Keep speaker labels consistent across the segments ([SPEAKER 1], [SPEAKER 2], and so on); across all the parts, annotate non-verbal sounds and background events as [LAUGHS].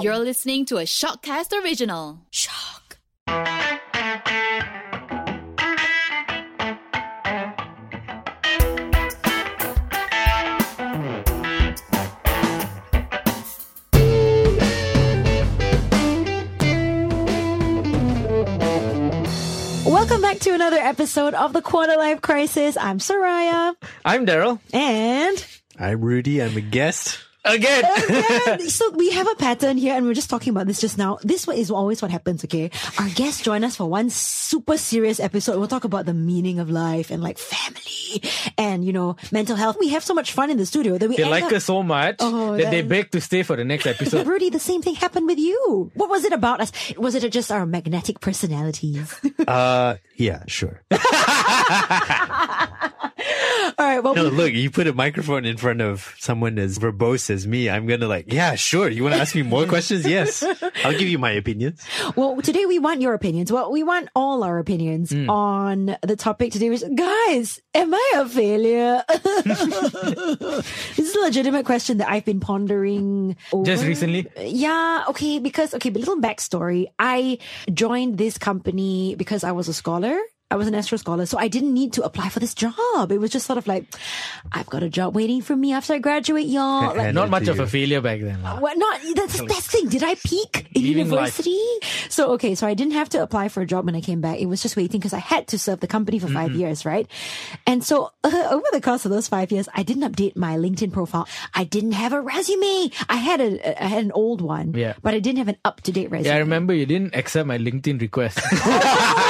[SPEAKER 1] You're listening to a Shockcast original. Shock.
[SPEAKER 2] Welcome back to another episode of the Quarter Life Crisis. I'm Soraya.
[SPEAKER 3] I'm Daryl.
[SPEAKER 2] And
[SPEAKER 4] I'm Rudy. I'm a guest.
[SPEAKER 3] Again.
[SPEAKER 2] again, so we have a pattern here, and we are just talking about this just now. This is always what happens, okay? Our guests join us for one super serious episode. We'll talk about the meaning of life and like family and, you know, mental health. We have so much fun in the studio that we
[SPEAKER 3] they like
[SPEAKER 2] up-
[SPEAKER 3] us so much
[SPEAKER 2] Oh,
[SPEAKER 3] that they beg to stay for the next episode. [LAUGHS]
[SPEAKER 2] Rudy, the same thing happened with you. What was it about us? Was it just our magnetic personalities? [LAUGHS]
[SPEAKER 4] Uh, yeah, sure. [LAUGHS]
[SPEAKER 2] All right, well,
[SPEAKER 4] No,
[SPEAKER 2] we-
[SPEAKER 4] look, you put a microphone in front of someone as verbose as me. I'm gonna like, yeah, sure. You want to ask me more questions? Yes, [LAUGHS] I'll give you my opinions.
[SPEAKER 2] Well, today we want your opinions. Well, we want all our opinions
[SPEAKER 3] Hmm.
[SPEAKER 2] on the topic today. Which, guys, am I a failure? [LAUGHS] this is a legitimate question that I've been pondering. Over.
[SPEAKER 3] Just recently?
[SPEAKER 2] Yeah. Okay. Because okay, but little backstory. I joined this company because I was a scholar. I was an astro scholar, so I didn't need to apply for this job. It was just sort of like, I've got a job waiting for me after I graduate, y'all. Like,
[SPEAKER 3] Not much of a failure back then. lah.
[SPEAKER 2] what not that's that's the thing. Did I peak in
[SPEAKER 3] Leaving life.
[SPEAKER 2] university? So okay, so I didn't have to apply for a job when I came back. It was just waiting because I had to serve the company for 5 years, right? And so uh, [LAUGHS] over the course of those five years, I didn't update my LinkedIn profile. I didn't have a resume. I had a I had an old one,
[SPEAKER 3] Yeah.
[SPEAKER 2] but I didn't have an up to date resume.
[SPEAKER 3] Yeah, I remember you didn't accept my LinkedIn request. [LAUGHS] [LAUGHS]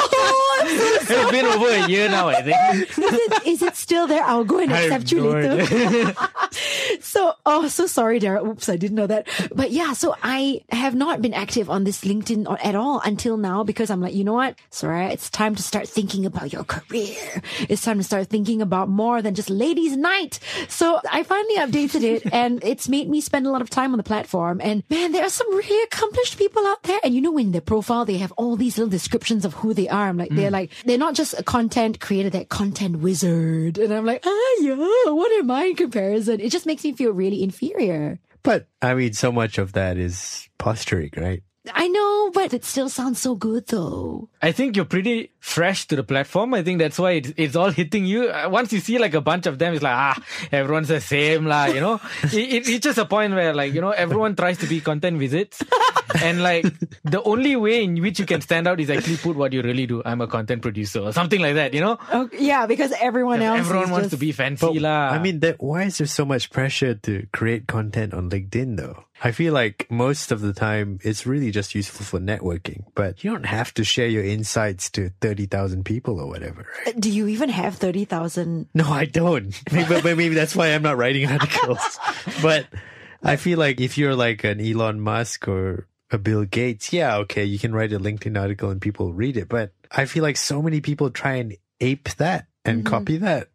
[SPEAKER 3] It's been over a year now, I think.
[SPEAKER 2] is it, is it still there? I'll go and accept you later. [LAUGHS] so, oh, so sorry, Dara. Oops, I didn't know that. But yeah, so I have not been active on this LinkedIn at all until now because I'm like, you know what? Sorry, it's time to start thinking about your career. It's time to start thinking about more than just ladies' night. So I finally updated it and it's made me spend a lot of time on the platform. And man, there are some really accomplished people out there. And you know, in their profile, they have all these little descriptions of who they are. I'm like, they're mm. like, they're not just a content creator, they're content wizard. And I'm like, ah, yeah, what am I in comparison? It just makes me feel really inferior.
[SPEAKER 4] But I mean, so much of that is posturing, right?
[SPEAKER 2] I know, but it still sounds so good though.
[SPEAKER 3] I think you're pretty fresh to the platform. I think that's why it's, it's all hitting you. Uh, Once you see like a bunch of them, it's like, ah, everyone's the same lah, you know? [LAUGHS] it, it reaches a point where like, you know, everyone tries to be content visits. [LAUGHS] and like, [LAUGHS] the only way in which you can stand out is actually put what you really do. I'm a content producer or something like that, you know?
[SPEAKER 2] Oh, yeah, because everyone else.
[SPEAKER 3] Everyone
[SPEAKER 2] is
[SPEAKER 3] wants
[SPEAKER 2] just-
[SPEAKER 3] to be fancy
[SPEAKER 4] But,
[SPEAKER 3] lah.
[SPEAKER 4] I mean, that, why is there so much pressure to create content on LinkedIn though? I feel like most of the time it's really just useful for networking, but you don't have to share your insights to 30,000 people or whatever, right?
[SPEAKER 2] Uh, do you even have 30,000?
[SPEAKER 4] No, I don't. Maybe, maybe that's why I'm not writing articles. [LAUGHS] but I feel like if you're like an Elon Musk or a Bill Gates, yeah, okay, you can write a LinkedIn article and people read it. But I feel like so many people try and ape that and mm-hmm. copy that,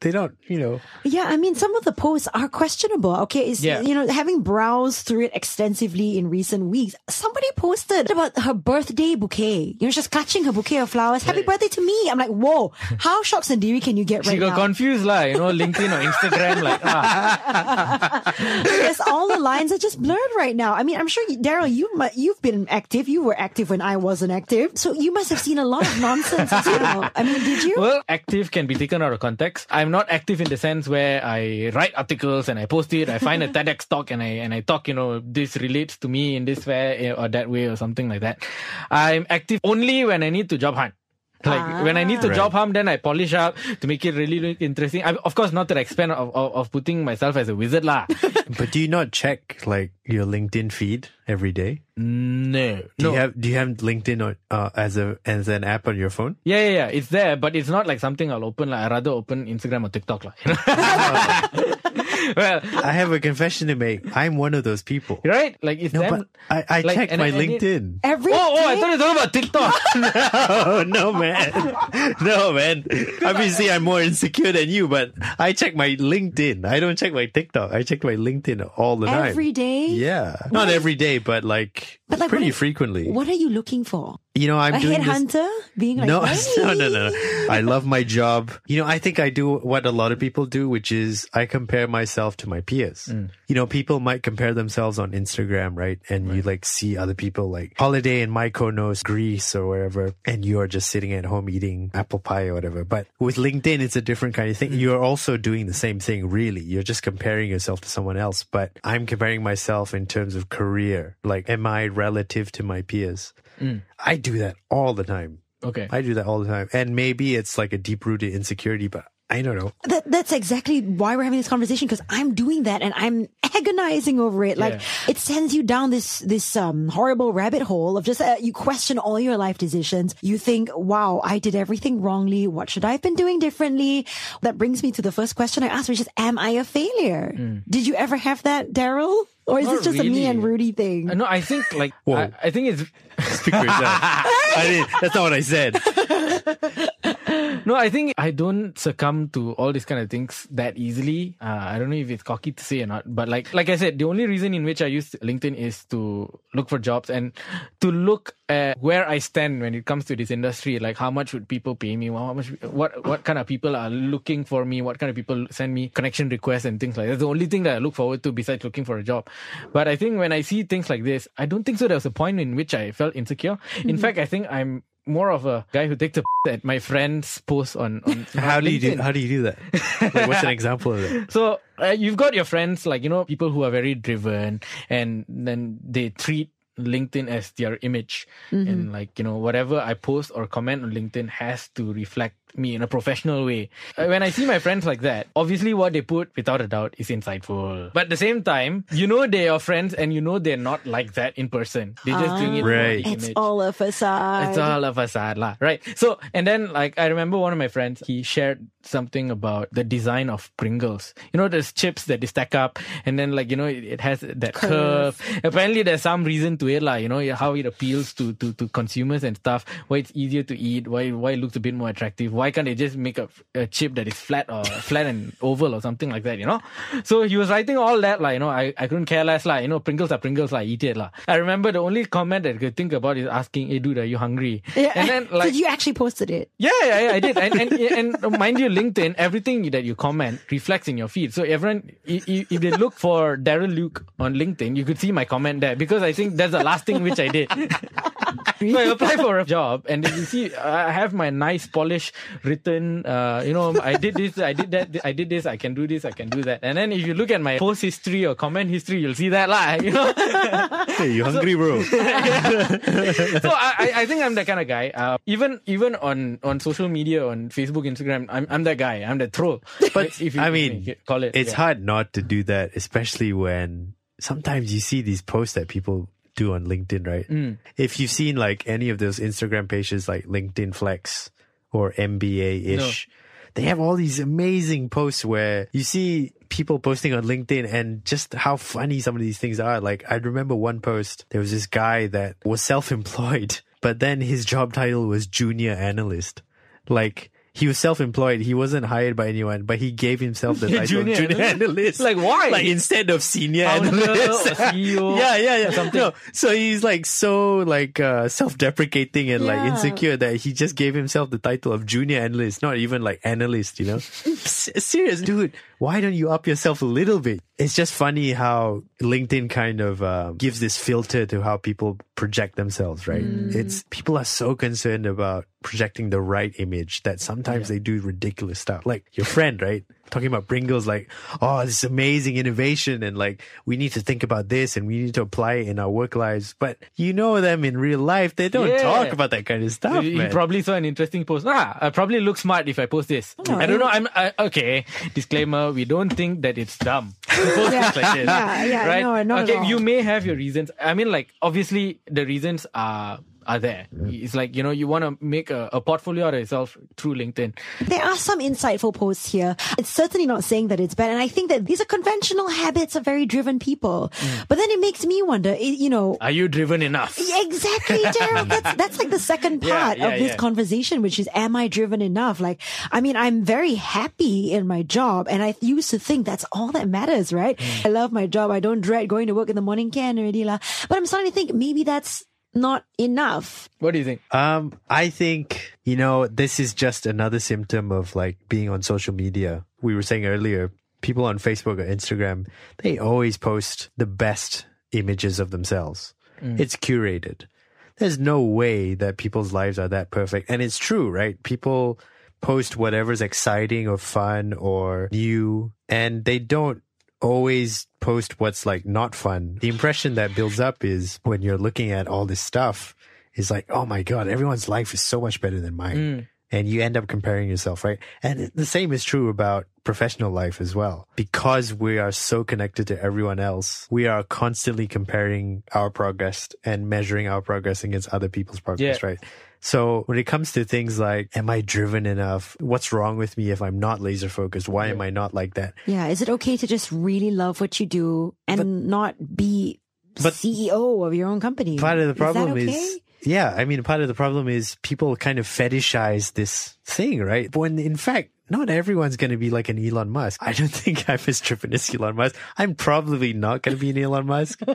[SPEAKER 4] they don't, you know.
[SPEAKER 2] Yeah, I mean, some of the posts are questionable. Okay, it's,
[SPEAKER 3] Yeah.
[SPEAKER 2] you know, having browsed through it extensively in recent weeks, somebody posted about her birthday bouquet. You know, she's clutching her bouquet of flowers. Happy birthday to me. I'm like, whoa, how syok sendiri can you get right now?
[SPEAKER 3] she got
[SPEAKER 2] now?
[SPEAKER 3] confused lah, you know, LinkedIn or Instagram, like, ah, [LAUGHS]
[SPEAKER 2] yes, all the lines are just blurred right now. I mean, I'm sure, Daryl, you you've been active. You were active when I wasn't active. So you must have seen a lot of nonsense as [LAUGHS] well. I mean, did you?
[SPEAKER 3] Well, active can be taken out of context. I'm not active in the sense where I write articles and I post it. I find a [LAUGHS] TEDx talk and I and I talk. You know, this relates to me in this way eh, or that way or something like that. I'm active only when I need to job hunt. Like when I need to
[SPEAKER 4] Right.
[SPEAKER 3] job hunt, then I polish up to make it really, really interesting. I, of course, not to the extent of, of, of putting myself as a wizard lah. [LAUGHS]
[SPEAKER 4] But do you not check like your LinkedIn feed every day?
[SPEAKER 3] no,
[SPEAKER 4] Do
[SPEAKER 3] no.
[SPEAKER 4] you have do you have LinkedIn on, uh, as a as an app on your phone?
[SPEAKER 3] yeah, yeah, yeah. It's there, but it's not like something I'll open. Like I rather open Instagram or TikTok lah. [LAUGHS] [LAUGHS] You know? well,
[SPEAKER 4] I have a confession to make. I'm one of those people.
[SPEAKER 3] right? Like it's
[SPEAKER 4] No,
[SPEAKER 3] them.
[SPEAKER 4] but I, I
[SPEAKER 3] like,
[SPEAKER 4] check my
[SPEAKER 3] I- I did-
[SPEAKER 4] LinkedIn.
[SPEAKER 2] Every
[SPEAKER 3] Oh, oh, I thought you were talking about TikTok. [LAUGHS]
[SPEAKER 4] Oh no, man, no, man. [LAUGHS] Obviously, I'm more insecure than you, but I check my LinkedIn. I don't check my TikTok. I check my LinkedIn all the time.
[SPEAKER 2] Every day?
[SPEAKER 4] Yeah, not every day, but like
[SPEAKER 2] But, like,
[SPEAKER 4] pretty
[SPEAKER 2] what are-
[SPEAKER 4] frequently.
[SPEAKER 2] What are you looking for?
[SPEAKER 4] You know, I'm
[SPEAKER 2] a
[SPEAKER 4] doing this.
[SPEAKER 2] headhunter being like,
[SPEAKER 4] no, [LAUGHS]
[SPEAKER 2] "Hey."
[SPEAKER 4] no, no, no, no. I love my job. You know, I think I do what a lot of people do, which is I compare myself to my peers. Mm. You know, people might compare themselves on Instagram, right? And you like see other people like holiday in Mykonos, Greece or wherever, and you are just sitting at home eating apple pie or whatever. But with LinkedIn, it's a different kind of thing. Mm. You're also doing the same thing, really. You're just comparing yourself to someone else. But I'm comparing myself in terms of career. Like, am I relative to my peers? Mm. I do that all the time.
[SPEAKER 3] Okay.
[SPEAKER 4] I do that all the time. And maybe it's like a deep rooted insecurity, but I don't know.
[SPEAKER 2] That, that's exactly why we're having this conversation because I'm doing that and I'm [LAUGHS] agonizing over it. Like
[SPEAKER 3] Yeah.
[SPEAKER 2] it sends you down this this um horrible rabbit hole of just uh, you question all your life decisions. You think, "Wow, I did everything wrongly. What should I have been doing differently?" That brings me to the first question I asked, which is, "Am I a failure?" Did you ever have that, Daryl? Or is
[SPEAKER 3] Not
[SPEAKER 2] this just a me and Rudy thing?
[SPEAKER 3] Uh, no, I think like I, I think it's
[SPEAKER 4] Speak for yourself. [LAUGHS] I didn't, that's not what I said. [LAUGHS] [LAUGHS]
[SPEAKER 3] no, I think I don't succumb to all these kind of things that easily. Uh, I don't know if it's cocky to say or not, but like like I said, the only reason in which I use LinkedIn is to look for jobs and to look at where I stand when it comes to this industry. Like how much would people pay me? How much? What what kind of people are looking for me? What kind of people send me connection requests and things like that? That's the only thing that I look forward to besides looking for a job. But I think when I see things like this, I don't think so. There was a point in which I felt insecure. In fact, I think I'm more of a guy who takes a [LAUGHS] at my friends' post on, on [LAUGHS]
[SPEAKER 4] How
[SPEAKER 3] on
[SPEAKER 4] do you do, how do you do that? Like, what's an example of that? [LAUGHS]
[SPEAKER 3] So uh, you've got your friends, like, you know, people who are very driven and then they treat LinkedIn as their image. And like, you know, whatever I post or comment on LinkedIn has to reflect me in a professional way. Uh, When I see my friends like that, obviously what they put, without a doubt, is insightful. But at the same time, you know they're your friends and you know they're not like that in person. They're just doing it
[SPEAKER 4] Right.
[SPEAKER 3] for the
[SPEAKER 2] it's
[SPEAKER 3] image.
[SPEAKER 2] all a facade.
[SPEAKER 3] It's all a facade, lah. Right. So, and then, like, I remember one of my friends, he shared something about the design of Pringles. You know, there's chips that they stack up, and then, like, you know, it, it has that curve. Apparently, there's some reason to it, lah. You know, how it appeals to, to, to consumers and stuff, why it's easier to eat, why, why it looks a bit more attractive. Why can't they just make a, a chip that is flat or [LAUGHS] flat and oval or something like that, you know? So he was writing all that, like, you know, I, I couldn't care less, like, you know, Pringles are Pringles, like, eat it, lah. I remember the only comment that I could think about is asking, hey, dude, are you hungry?
[SPEAKER 2] Yeah.
[SPEAKER 3] And then, [LAUGHS]
[SPEAKER 2] so
[SPEAKER 3] like,
[SPEAKER 2] you actually posted it.
[SPEAKER 3] yeah, yeah, yeah, I did. And, [LAUGHS] and, and mind you, LinkedIn, everything that you comment reflects in your feed. So everyone, if they look for Daryl Luke on LinkedIn, you could see my comment there because I think that's the last thing which I did. So I apply for a [LAUGHS] job and you see, I have my nice polish written, uh, you know, I did this, I did that, I did this, I can do this, I can do that. And then if you look at my post history or comment history, you'll see that, lah, you know. [LAUGHS]
[SPEAKER 4] Hey, you hungry, bro? [LAUGHS]
[SPEAKER 3] so I, I- I think I'm that kind of guy. Uh, even even on, on social media, on Facebook, Instagram, I'm I'm that guy. I'm the troll.
[SPEAKER 4] But
[SPEAKER 3] if you
[SPEAKER 4] I mean,
[SPEAKER 3] you call it,
[SPEAKER 4] it's
[SPEAKER 3] yeah.
[SPEAKER 4] hard not to do that, especially when sometimes you see these posts that people do on LinkedIn, right?
[SPEAKER 3] Mm.
[SPEAKER 4] If you've seen like any of those Instagram pages like LinkedIn Flex or MBAish, they have all these amazing posts where you see people posting on LinkedIn and just how funny some of these things are. Like I remember one post, there was this guy that was self-employed, [LAUGHS] but then his job title was junior analyst. Like he was self-employed. He wasn't hired by anyone, but he gave himself the [LAUGHS] title
[SPEAKER 3] Junior
[SPEAKER 4] junior
[SPEAKER 3] analyst?
[SPEAKER 4] analyst.
[SPEAKER 3] Like, why?
[SPEAKER 4] Like instead of senior
[SPEAKER 3] Founder
[SPEAKER 4] analyst.
[SPEAKER 3] CEO [LAUGHS]
[SPEAKER 4] yeah, yeah, yeah.
[SPEAKER 3] something.
[SPEAKER 4] No, so he's like so like uh, self-deprecating and like insecure that he just gave himself the title of junior analyst, not even like analyst. You know, [LAUGHS] S- serious dude. Why don't you up yourself a little bit? It's just funny how LinkedIn kind of um, gives this filter to how people project themselves, right? It's people are so concerned about projecting the right image that sometimes they do ridiculous stuff. Like your friend, right? Talking about Pringles, like, oh, this amazing innovation, and like we need to think about this and we need to apply it in our work lives. But you know them in real life; they don't
[SPEAKER 3] Yeah.
[SPEAKER 4] talk about that kind of stuff,
[SPEAKER 3] You,
[SPEAKER 4] man.
[SPEAKER 3] probably saw an interesting post. Ah, I probably look smart if I post this. I don't know. I'm I, okay. Disclaimer: We don't think that it's dumb to [LAUGHS] post
[SPEAKER 2] Yeah.
[SPEAKER 3] like this. [LAUGHS]
[SPEAKER 2] Yeah, yeah,
[SPEAKER 3] right?
[SPEAKER 2] no,
[SPEAKER 3] okay, you may have your reasons. I mean, like obviously the reasons are are there. It's like you know you want to make a, a portfolio out of yourself through LinkedIn.
[SPEAKER 2] There are some insightful posts here. It's certainly not saying that it's bad. And I think that these are conventional habits of very driven people.
[SPEAKER 3] Mm.
[SPEAKER 2] But then it makes me wonder, you know,
[SPEAKER 3] Are you driven enough?
[SPEAKER 2] Exactly, Daryl. That's [LAUGHS] that's like the second part
[SPEAKER 3] yeah,
[SPEAKER 2] of this
[SPEAKER 3] yeah.
[SPEAKER 2] conversation, which is, am I driven enough? Like, I mean, I'm very happy in my job, and I used to think that's all that matters, right?
[SPEAKER 3] Mm.
[SPEAKER 2] I love my job. I don't dread going to work in the morning. Can already lah. But I'm starting to think maybe that's not enough?
[SPEAKER 3] What do you think?
[SPEAKER 4] Um, I think, you know, this is just another symptom of like being on social media. We were saying earlier, people on Facebook or Instagram, they always post the best images of themselves. It's curated. There's no way that people's lives are that perfect. And it's true, right? People post whatever's exciting or fun or new, and they don't always post what's like not fun. The impression that builds up is when you're looking at all this stuff is like, oh my God, everyone's life is so much better than mine. Mm. And you end up comparing yourself, right? And the same is true about professional life as well. Because we are so connected to everyone else, we are constantly comparing our progress and measuring our progress against other people's progress,
[SPEAKER 3] Yeah.
[SPEAKER 4] right? So when it comes to things like, am I driven enough? What's wrong with me if I'm not laser focused? Why am I not like that?
[SPEAKER 2] Yeah. Is it okay to just really love what you do and not be
[SPEAKER 4] But-
[SPEAKER 2] CEO of your own company?
[SPEAKER 4] part of the problem
[SPEAKER 2] is,
[SPEAKER 4] is,
[SPEAKER 2] that okay?
[SPEAKER 4] Yeah i mean part of the problem is people kind of fetishize this thing right when in fact not everyone's going to be like an Elon Musk. I don't [LAUGHS] think I'm as driven as Elon Musk. I'm probably not going to be an Elon Musk. [LAUGHS]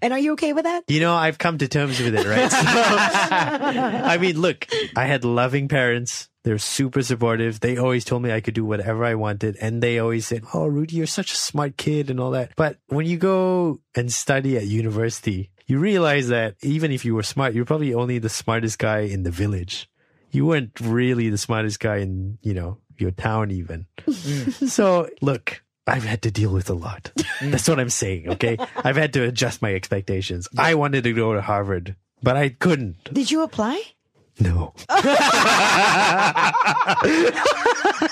[SPEAKER 2] And are you okay with that?
[SPEAKER 4] You know, I've come to terms with it, right? So, [LAUGHS] I mean, look, I had loving parents. They're super supportive. They always told me I could do whatever I wanted. And they always said, Oh, Rudy, you're such a smart kid and all that. But when you go and study at university, you realize that even if you were smart, you're probably only the smartest guy in the village. You weren't really the smartest guy in, you know, your town even. Mm. so look, I've had to deal with a lot. Mm. That's what I'm saying. Okay. [LAUGHS] I've had to adjust my expectations. I wanted to go to Harvard, but I couldn't.
[SPEAKER 2] Did you apply?
[SPEAKER 4] No. [LAUGHS]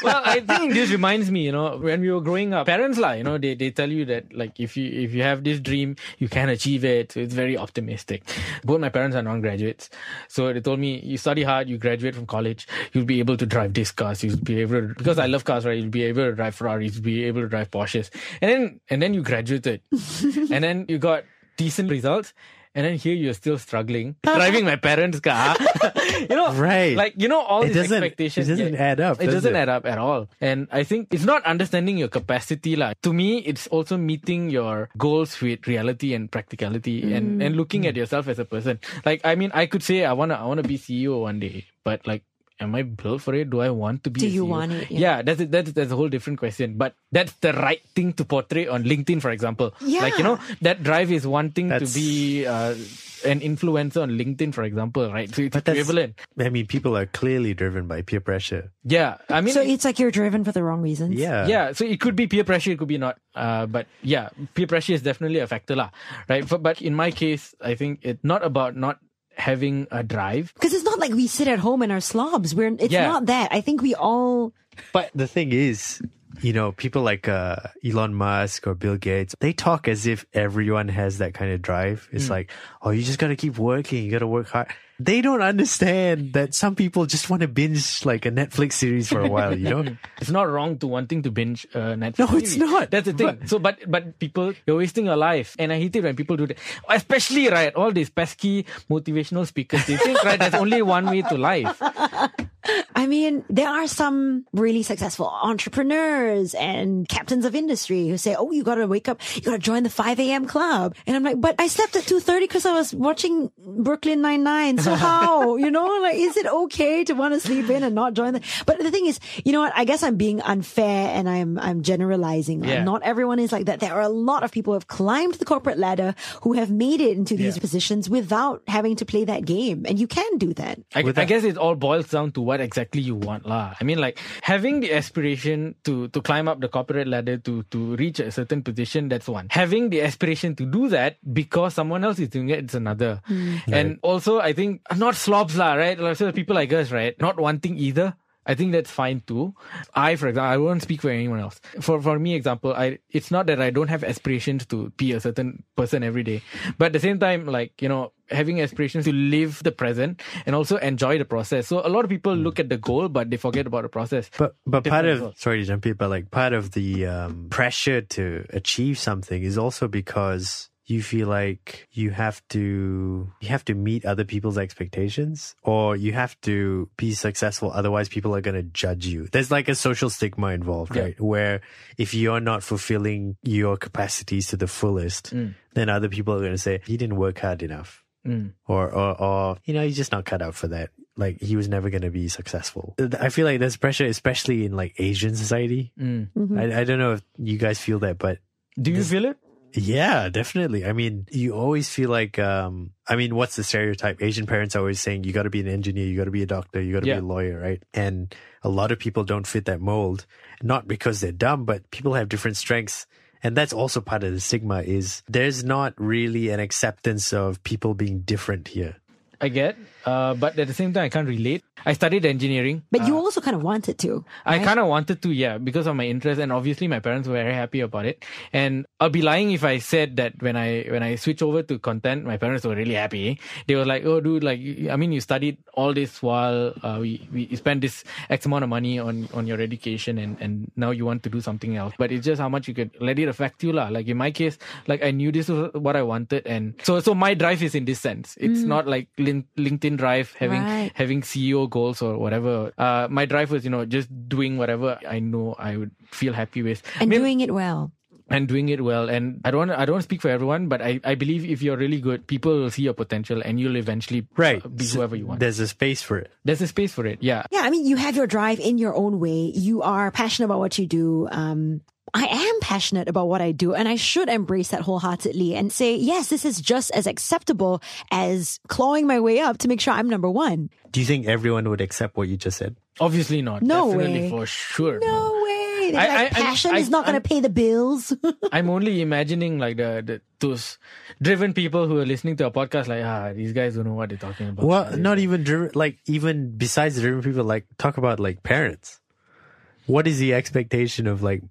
[SPEAKER 3] well, I think this reminds me, you know, when we were growing up, parents lah, you know, they, they tell you that like if you if you have this dream, you can achieve it. So it's very optimistic. Both my parents are non-graduates, so they told me you study hard, you graduate from college, you'll be able to drive this cars, you'll be able to, because I love cars, right? You'll be able to drive Ferraris, you'll be able to drive Porsches, and then and then you graduated, [LAUGHS] and then you got decent results. And then here you're still struggling [LAUGHS] driving my parents' car. [LAUGHS] you know,
[SPEAKER 4] Right.
[SPEAKER 3] Like you know all
[SPEAKER 4] It
[SPEAKER 3] these expectations.
[SPEAKER 4] it doesn't add up,
[SPEAKER 3] It
[SPEAKER 4] does
[SPEAKER 3] doesn't
[SPEAKER 4] it?
[SPEAKER 3] add up at all. And I think it's not understanding your capacity. lah. To me, it's also meeting your goals with reality and practicality and, and looking at mm. yourself as a person. Like, I mean, I could say I wanna I wanna be CEO one day, but like Am I built for it? Do I want to be?
[SPEAKER 2] Do
[SPEAKER 3] a
[SPEAKER 2] you
[SPEAKER 3] CEO?
[SPEAKER 2] want it? Yeah.
[SPEAKER 3] Yeah, that's that's that's a whole different question. But that's the right thing to portray on LinkedIn, for example. Yeah. Like you know, that drive is one thing
[SPEAKER 4] That's-
[SPEAKER 3] to be uh, an influencer on LinkedIn, for example, right? So it's
[SPEAKER 4] But that's-
[SPEAKER 3] equivalent.
[SPEAKER 4] I mean, people are clearly driven by peer pressure.
[SPEAKER 3] Yeah, I mean,
[SPEAKER 2] So it's like you're driven for the wrong reasons.
[SPEAKER 4] Yeah.
[SPEAKER 3] yeah, so it could be peer pressure, it could be not. Uh, but yeah, peer pressure is definitely a factor, lah. Right? But, but in my case, I think it's not about not having a drive.
[SPEAKER 2] Because it's not like we sit at home and are slobs. We're it's
[SPEAKER 3] Yeah.
[SPEAKER 2] not that. I think we all
[SPEAKER 4] But the thing is, you know, people like uh, Elon Musk or Bill Gates, they talk as if everyone has that kind of drive. It's
[SPEAKER 3] Hmm.
[SPEAKER 4] like, oh, you just got to keep working. You got to work hard. They don't understand that some people just want to binge like a Netflix series for a while, you know? [LAUGHS]
[SPEAKER 3] It's not wrong to wanting to binge uh, Netflix.
[SPEAKER 4] No, it's
[SPEAKER 3] series.
[SPEAKER 4] not.
[SPEAKER 3] That's the thing. so, but but people, you're wasting your life, and I hate it when people do that. Especially right, all these pesky motivational speakers. They think right, there's only one way to life.
[SPEAKER 2] I mean, there are some really successful entrepreneurs and captains of industry who say, "Oh, you got to wake up, you got to join the 5 a.m. club." And I'm like, "But I slept at 2:30 because I was watching Brooklyn Nine Nine. So [LAUGHS] how? you know, like, is it okay to want to sleep in and not join the?" [LAUGHS] But the thing is, you know what? I guess I'm being unfair and I'm I'm generalizing.
[SPEAKER 3] Yeah.
[SPEAKER 2] Not everyone is like that. There are a lot of people who have climbed the corporate ladder who have made it into these
[SPEAKER 3] Yeah.
[SPEAKER 2] positions without having to play that game, and you can do that.
[SPEAKER 3] I, I guess it all boils down to what exactly you want, lah. I mean, like having the aspiration to to climb up the corporate ladder to to reach a certain position, that's one. Having the aspiration to do that because someone else is doing it, it's another. Mm. And also, I think not slobs, lah, right? Like, So people like us, right, not wanting either. I think that's fine too. I, for example, I won't speak for anyone else. For for me, example, I it's not that I don't have aspirations to be a certain person every day, but at the same time, like you know, having aspirations to live the present and also enjoy the process. So a lot of people look at the goal, but they forget about the process.
[SPEAKER 4] But but part of
[SPEAKER 3] well.
[SPEAKER 4] sorry to jump in, but like part of the um, pressure to achieve something is also because you feel like you have to you have to meet other people's expectations or you have to be successful otherwise people are going to judge you there's like a social stigma involved
[SPEAKER 3] Yeah.
[SPEAKER 4] right where if you're not fulfilling your capacities to the fullest
[SPEAKER 3] Mm.
[SPEAKER 4] then other people are going to say you didn't work hard enough
[SPEAKER 3] Mm.
[SPEAKER 4] or, or or you know he's just not cut out for that like he was never going to be successful i feel like there's pressure especially in like asian society
[SPEAKER 3] Mm.
[SPEAKER 4] I, I don't know if you guys feel that but
[SPEAKER 3] Do you feel it?
[SPEAKER 4] Yeah definitely. I mean you always feel like um i mean what's the stereotype? Asian parents are always saying you got to be an engineer you got to be a doctor you got to
[SPEAKER 3] Yeah.
[SPEAKER 4] be a lawyer right? And a lot of people don't fit that mold not because they're dumb but people have different strengths. And that's also part of the stigma is there's not really an acceptance of people being different here.
[SPEAKER 3] I get, uh, but at the same time, I can't relate. I studied engineering.
[SPEAKER 2] But you also kind of wanted to.
[SPEAKER 3] I kind of wanted to, yeah, because of my interest, and obviously my parents were very happy about it. And I'll be lying if I said that when I when I switch over to content, my parents were really happy. They were like, "Oh, dude, like, I mean, you studied all this while uh, we we spent this X amount of money on on your education, and and now you want to do something else." But it's just how much you can let it affect you, lah. Like in my case, like I knew this was what I wanted, and so so my drive is in this sense. It's not like lin- LinkedIn drive having
[SPEAKER 2] Right.
[SPEAKER 3] having CEO goals or whatever. Uh, my drive was, you know, just doing whatever I know I would feel happy with.
[SPEAKER 2] And
[SPEAKER 3] Maybe-
[SPEAKER 2] doing it well.
[SPEAKER 3] and doing it well. And I don't want I don't speak for everyone, but I, I believe if you're really good, people will see your potential and you'll eventually
[SPEAKER 4] right
[SPEAKER 3] uh, be whoever you want.
[SPEAKER 4] there's a space for it
[SPEAKER 3] There's a space for it. Yeah.
[SPEAKER 2] Yeah, I mean, you have your drive in your own way. You are passionate about what you do. Um, I am passionate about what I do, and I should embrace that wholeheartedly and say, yes, this is just as acceptable as clawing my way up to make sure I'm number one.
[SPEAKER 4] do you think everyone would accept what you just said
[SPEAKER 3] Obviously not.
[SPEAKER 2] No
[SPEAKER 3] Definitely
[SPEAKER 2] way.
[SPEAKER 3] for sure.
[SPEAKER 2] No way. They're
[SPEAKER 3] I-
[SPEAKER 2] like,
[SPEAKER 3] I-
[SPEAKER 2] passion
[SPEAKER 3] I-
[SPEAKER 2] is not going to pay the bills. [LAUGHS]
[SPEAKER 3] I'm only imagining like the, the those driven people who are listening to a podcast like ah these guys don't know what they're talking about.
[SPEAKER 4] Well, not even driven. Like even besides driven people, like talk about like parents. What is the expectation of like,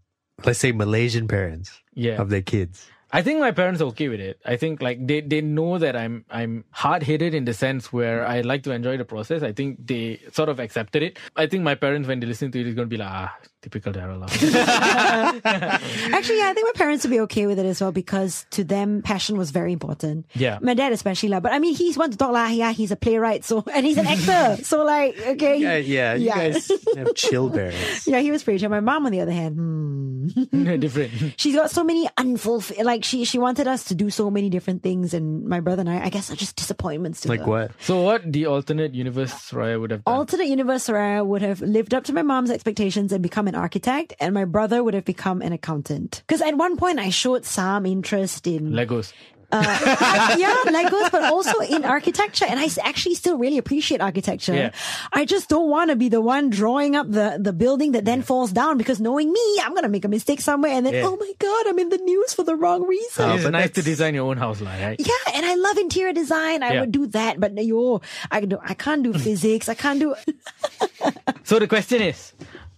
[SPEAKER 4] let's say Malaysian parents
[SPEAKER 3] Yeah.
[SPEAKER 4] of their kids?
[SPEAKER 3] I think my parents are okay with it. I think like they, they know that I'm I'm hard headed in the sense where I like to enjoy the process. I think they sort of accepted it. I think my parents when they listen to it is gonna be like ah typical Daryl. lah." [LAUGHS]
[SPEAKER 2] Actually, yeah, I think my parents would be okay with it as well because to them, passion was very important.
[SPEAKER 3] Yeah.
[SPEAKER 2] My dad especially, lah. But I mean, he's one to talk, lah. Yeah, he's a playwright, so, and he's an actor. so, like, okay.
[SPEAKER 4] Yeah, yeah. You
[SPEAKER 2] Yeah.
[SPEAKER 4] guys have [LAUGHS] chill parents.
[SPEAKER 2] Yeah, he was pretty chill. My mom, on the other hand, hmm. [LAUGHS]
[SPEAKER 3] Different.
[SPEAKER 2] she's got so many unfulfilled. Like she, she wanted us to do so many different things, and my brother and I, I guess, are just disappointments to
[SPEAKER 4] Like
[SPEAKER 2] her.
[SPEAKER 4] what?
[SPEAKER 3] So what the alternate universe Soraya would have done?
[SPEAKER 2] Alternate universe, Soraya would have lived up to my mom's expectations and become an architect, and my brother would have become an accountant. Because at one point, I showed some interest in
[SPEAKER 3] Legos.
[SPEAKER 2] Uh, [LAUGHS] yeah, Legos, but also in architecture. And I actually still really appreciate architecture.
[SPEAKER 3] Yeah.
[SPEAKER 2] I just don't want to be the one drawing up the, the building that then falls down because knowing me, I'm going to make a mistake somewhere and then,
[SPEAKER 4] Yeah.
[SPEAKER 2] oh my God, I'm in the news for the wrong reason.
[SPEAKER 4] Oh,
[SPEAKER 3] it's
[SPEAKER 4] but
[SPEAKER 3] nice to design your own house, lah, right?
[SPEAKER 2] yeah, and I love interior design. I
[SPEAKER 3] Yeah.
[SPEAKER 2] would do that, but yo, I do, I can't do [CLEARS THROAT] physics. I can't do.
[SPEAKER 3] So the question is,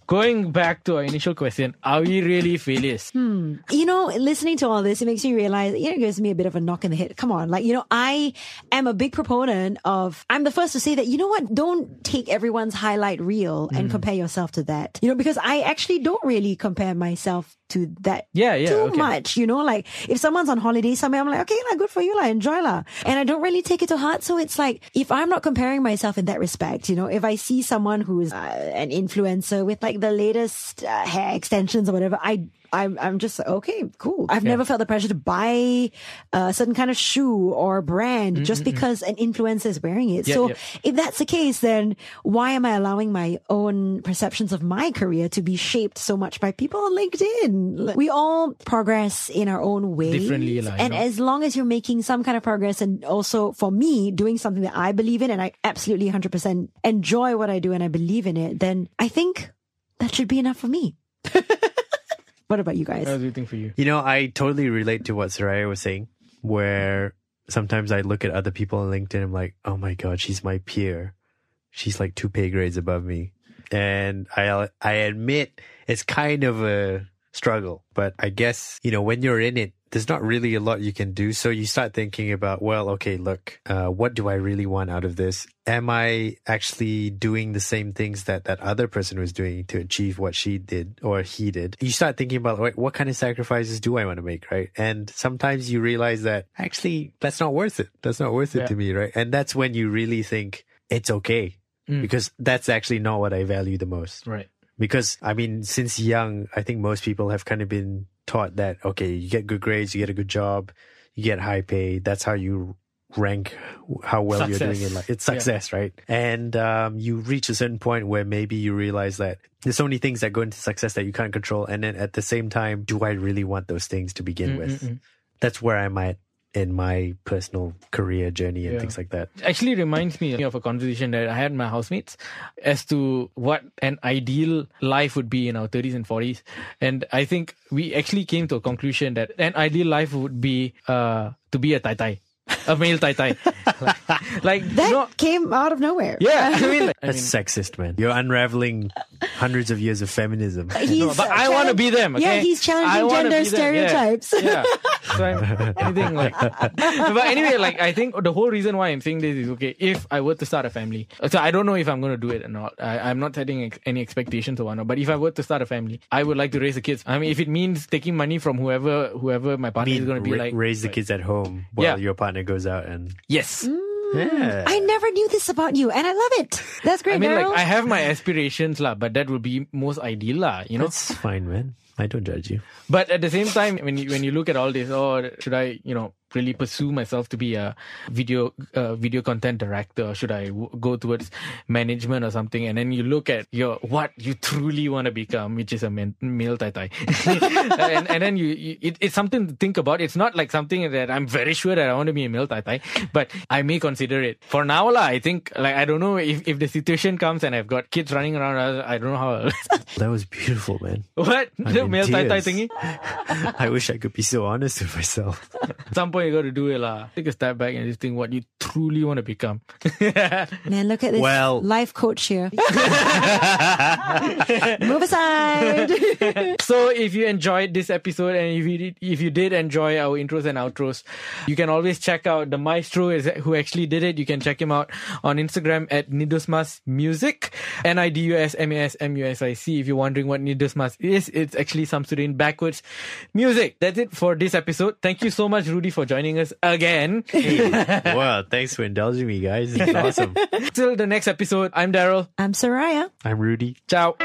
[SPEAKER 3] going back to our initial question, are we really failures?
[SPEAKER 2] you know, listening to all this, it makes me realize, you know, it gives me a bit of a knock in the head. Come on. Like, you know, I am a big proponent of, I'm the first to say that, you know what? Don't take everyone's highlight reel and compare yourself to that. You know, because I actually don't really compare myself to that
[SPEAKER 3] Yeah, yeah,
[SPEAKER 2] too
[SPEAKER 3] okay.
[SPEAKER 2] much. You know, like if someone's on holiday somewhere, I'm like, okay, like, good for you, like, enjoy lah. And I don't really take it to heart. So it's like, if I'm not comparing myself in that respect, you know, if I see someone who's uh, an influencer with like the latest uh, hair extensions or whatever, I I'm, I'm just okay, cool. I've never felt the pressure to buy a certain kind of shoe or brand mm-hmm, just mm-hmm. because an influencer is wearing it.
[SPEAKER 3] Yeah,
[SPEAKER 2] so
[SPEAKER 3] yeah.
[SPEAKER 2] if that's the case, then why am I allowing my own perceptions of my career to be shaped so much by people on LinkedIn? We all progress in our own way.
[SPEAKER 3] Differently, like, you
[SPEAKER 2] and
[SPEAKER 3] know.
[SPEAKER 2] as long as you're making some kind of progress and also for me doing something that I believe in and I absolutely 100% enjoy what I do and I believe in it, then I think that should be enough for me. [LAUGHS] what about you guys?
[SPEAKER 3] What do you think for you?
[SPEAKER 4] You know, I totally relate to what Soraya was saying, where sometimes I look at other people on LinkedIn, I'm like, oh my God, she's my peer. She's like two pay grades above me. And I, I admit it's kind of a struggle, but I guess, you know, when you're in it, there's not really a lot you can do. So you start thinking about, well, okay, look, uh, what do I really want out of this? Am I actually doing the same things that that other person was doing to achieve what she did or he did? You start thinking about, like, what kind of sacrifices do I want to make, right? And sometimes you realize that actually that's not worth it. That's not worth it
[SPEAKER 3] Yeah.
[SPEAKER 4] to me, right? And that's when you really think it's okay because that's actually not what I value the most
[SPEAKER 3] Right.
[SPEAKER 4] because I mean, since young, I think most people have kind of been taught that okay, you get good grades, you get a good job, you get high pay. That's how you rank how well you're doing in life. It's
[SPEAKER 3] Yeah.
[SPEAKER 4] success, right? And um, you reach a certain point where maybe you realize that there's so many things that go into success that you can't control. And then at the same time, do I really want those things to begin mm, with? Mm, mm. That's where I'm at in my personal career journey and
[SPEAKER 3] Yeah.
[SPEAKER 4] things like that.
[SPEAKER 3] actually reminds me of a conversation that I had with my housemates as to what an ideal life would be in our 30s and 40s. And I think we actually came to a conclusion that an ideal life would be uh, to be a tai tai, a male tai tai. like, [LAUGHS] like
[SPEAKER 2] That
[SPEAKER 3] you know,
[SPEAKER 2] came out of nowhere.
[SPEAKER 3] yeah, I [LAUGHS] mean, like, I
[SPEAKER 4] That's
[SPEAKER 3] mean,
[SPEAKER 4] sexist, man. You're unraveling hundreds of years of feminism.
[SPEAKER 2] He's
[SPEAKER 3] no, but I want to be them. Okay?
[SPEAKER 2] Yeah, he's challenging gender
[SPEAKER 3] be them, yeah.
[SPEAKER 2] stereotypes.
[SPEAKER 3] Yeah. [LAUGHS] So I'm, anything like. but anyway, like I think the whole reason why I'm saying this is okay. If I were to start a family, so I don't know if I'm going to do it or not. I, I'm not setting ex- any expectations or whatnot. But if I were to start a family, I would like to raise the kids. I mean, if it means taking money from whoever whoever my partner is going to be
[SPEAKER 4] ra-
[SPEAKER 3] like,
[SPEAKER 4] raise the kids at home while
[SPEAKER 3] Yeah.
[SPEAKER 4] your partner goes out and
[SPEAKER 3] Yes. Mm.
[SPEAKER 4] yeah.
[SPEAKER 2] I never knew this about you, and I love it. That's great,
[SPEAKER 3] I mean, like I have my aspirations, lah, but that would be most ideal, lah. You know.
[SPEAKER 4] That's fine, man. I don't judge you.
[SPEAKER 3] But at the same time, when you when you look at all this, oh, should I, you know, really pursue myself to be a video uh, video content director, or should I w- go towards management or something? And then you look at your what you truly want to become, which is a man, male tai tai, [LAUGHS] and and then you, you it, it's something to think about. It's not like something that I'm very sure that I want to be a male tai tai, but I may consider it. For now, lah, I think like I don't know if if the situation comes and I've got kids running around, I, I don't know how. [LAUGHS]
[SPEAKER 4] That was beautiful, man.
[SPEAKER 3] what the male tai tai thingy? [LAUGHS]
[SPEAKER 4] I wish I could be so honest with myself.
[SPEAKER 3] At some point you got to do it lah. Take a step back and just think what you truly want to become. [LAUGHS]
[SPEAKER 2] Man, look at this
[SPEAKER 4] Well-
[SPEAKER 2] life coach here. [LAUGHS] Move aside. [LAUGHS]
[SPEAKER 3] so if you enjoyed this episode and if you did, if you did enjoy our intros and outros, you can always check out the maestro is who actually did it. You can check him out on Instagram at Nidusmas Music, N I D U S M A S M U S I C. If you're wondering what Nidusmas is, it's actually Samsudin backwards music. That's it for this episode. Thank you so much, Rudy, for joining us again. [LAUGHS]
[SPEAKER 4] wow, thanks for indulging me, guys. It's awesome. [LAUGHS]
[SPEAKER 3] Till the next episode, I'm Daryl.
[SPEAKER 2] I'm Soraya.
[SPEAKER 4] I'm Rudy.
[SPEAKER 3] Ciao.